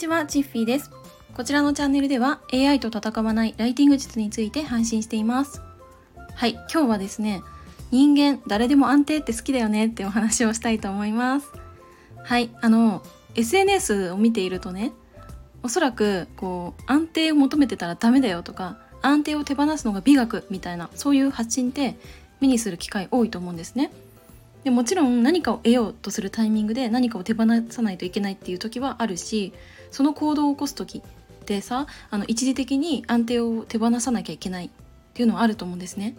ちは、チッフィーです。こちらのチャンネルでは AI と戦わないライティング術について配信しています。はい、今日はですね、人間誰でも安定って好きだよねってお話をしたいと思います。はい、あの、SNS を見ているとね、おそらくこう安定を求めてたらダメだよとか、安定を手放すのが美学みたいなそういう発信って目にする機会多いと思うんですね。でもちろん何かを得ようとするタイミングで何かを手放さないといけないっていう時はあるしその行動を起こす時ってさあの一時的に安定を手放さなきゃいけないっていうのはあると思うんですね。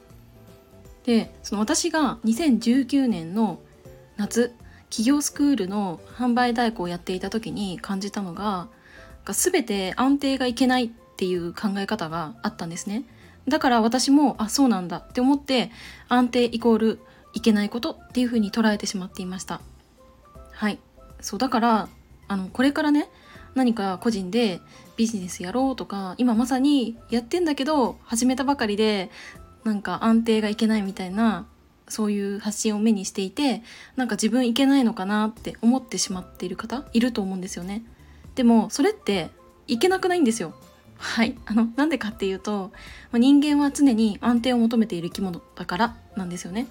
でその私が2019年の夏企業スクールの販売代行をやっていた時に感じたのが全て安定がいけないっていう考え方があったんですね。だから私もあそうなんだって思って安定イコールいけないことっていうふうに捉えてしまっていました。はい。そうだからあのこれからね何か個人でビジネスやろうとか今まさにやってんだけど始めたばかりでなんか安定がいけないみたいなそういう発信を目にしていてなんか自分いけないのかなって思ってしまっている方いると思うんですよね。でもそれっていけなくないんですよ。はい。あのなんでかっていうと人間は常に安定を求めている生き物だからなんですよね。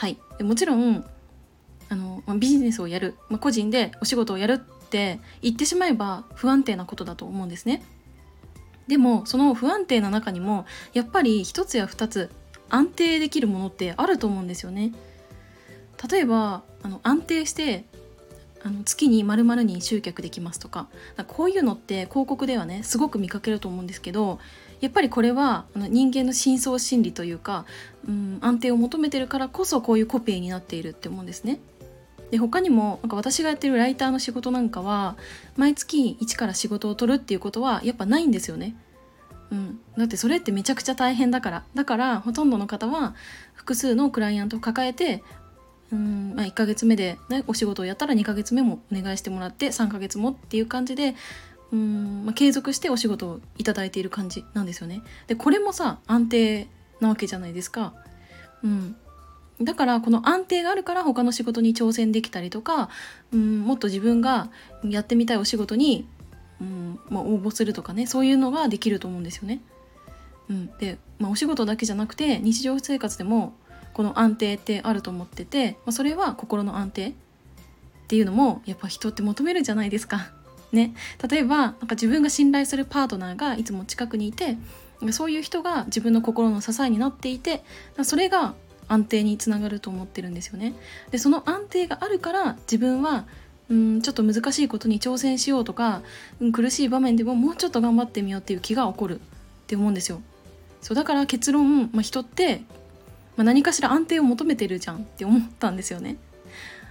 はい。でもちろんあの、まあ、ビジネスをやる、まあ、個人でお仕事をやるって言ってしまえば不安定なことだと思うんですね。でもその不安定な中にもやっぱり一つや二つ安定できるものってあると思うんですよね。例えばあの安定してあの月に〇〇に集客できますとかこういうのって広告ではねすごく見かけると思うんですけどやっぱりこれはあの人間の深層心理というか、うん、安定を求めてるからこそこういうコピーになっているって思うんですね。で他にもなんか私がやってるライターの仕事なんかは毎月一から仕事を取るっていうことはやっぱないんですよね。うん、だってそれってめちゃくちゃ大変だからだからほとんどの方は複数のクライアントを抱えてうんまあ、1ヶ月目で、ね、お仕事をやったら2ヶ月目もお願いしてもらって3ヶ月もっていう感じでうん、まあ、継続してお仕事をいただいている感じなんですよね。でこれもさ安定なわけじゃないですか。うん、だからこの安定があるから他の仕事に挑戦できたりとか、うん、もっと自分がやってみたいお仕事に、うんまあ、応募するとかねそういうのができると思うんですよね。うん、で、まあ、お仕事だけじゃなくて日常生活でもこの安定ってあると思ってて、まあ、それは心の安定っていうのもやっぱ人って求めるじゃないですか。ね、例えばなんか自分が信頼するパートナーがいつも近くにいてそういう人が自分の心の支えになっていてそれが安定につながると思ってるんですよね。でその安定があるから自分はうんちょっと難しいことに挑戦しようとか、うん、苦しい場面でももうちょっと頑張ってみようっていう気が起こるって思うんですよ。そうだから結論、まあ、人ってまあ、何かしら安定を求めてるじゃんって思ったんですよね。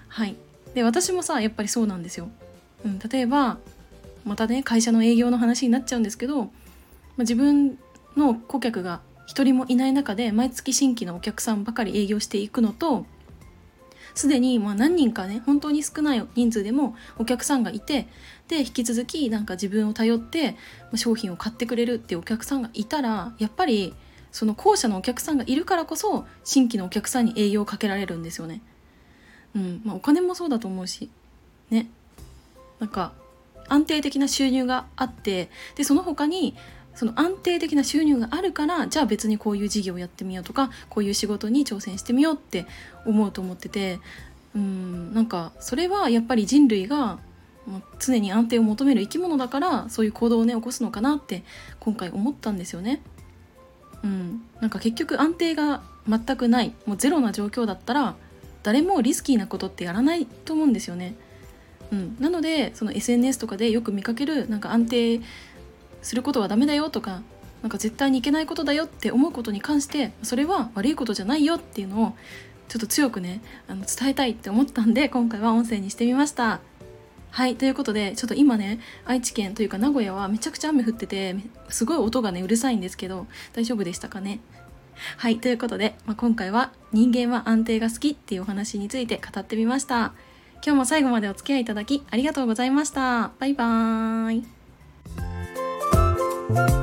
はいで私もさやっぱりそうなんですよ。うん、例えばまたね会社の営業の話になっちゃうんですけど、まあ、自分の顧客が一人もいない中で毎月新規のお客さんばかり営業していくのとすでにま何人かね本当に少ない人数でもお客さんがいてで引き続きなんか自分を頼って商品を買ってくれるっていうお客さんがいたらやっぱりその後者のお客さんがいるからこそ新規のお客さんに営業をかけられるんですよね。うんまあ、お金もそうだと思うしねなんか安定的な収入があってでその他にその安定的な収入があるからじゃあ別にこういう事業をやってみようとかこういう仕事に挑戦してみようって思うと思っててうんなんかそれはやっぱり人類が常に安定を求める生き物だからそういう行動をね起こすのかなって今回思ったんですよね。うん、なんか結局安定が全くないもうゼロな状況だったら誰もリスキーなことってやらないと思うんですよね。うん、なのでその SNS とかでよく見かけるなんか安定することはダメだよとかなんか絶対にいけないことだよって思うことに関してそれは悪いことじゃないよっていうのをちょっと強くねあの伝えたいって思ったんで今回は音声にしてみました。はいということでちょっと今ね愛知県というか名古屋はめちゃくちゃ雨降っててすごい音がねうるさいんですけど大丈夫でしたかね？はいということで、まあ、今回は人間は安定が好きっていうお話について語ってみました。今日も最後までお付き合いいただきありがとうございました。バイバーイ。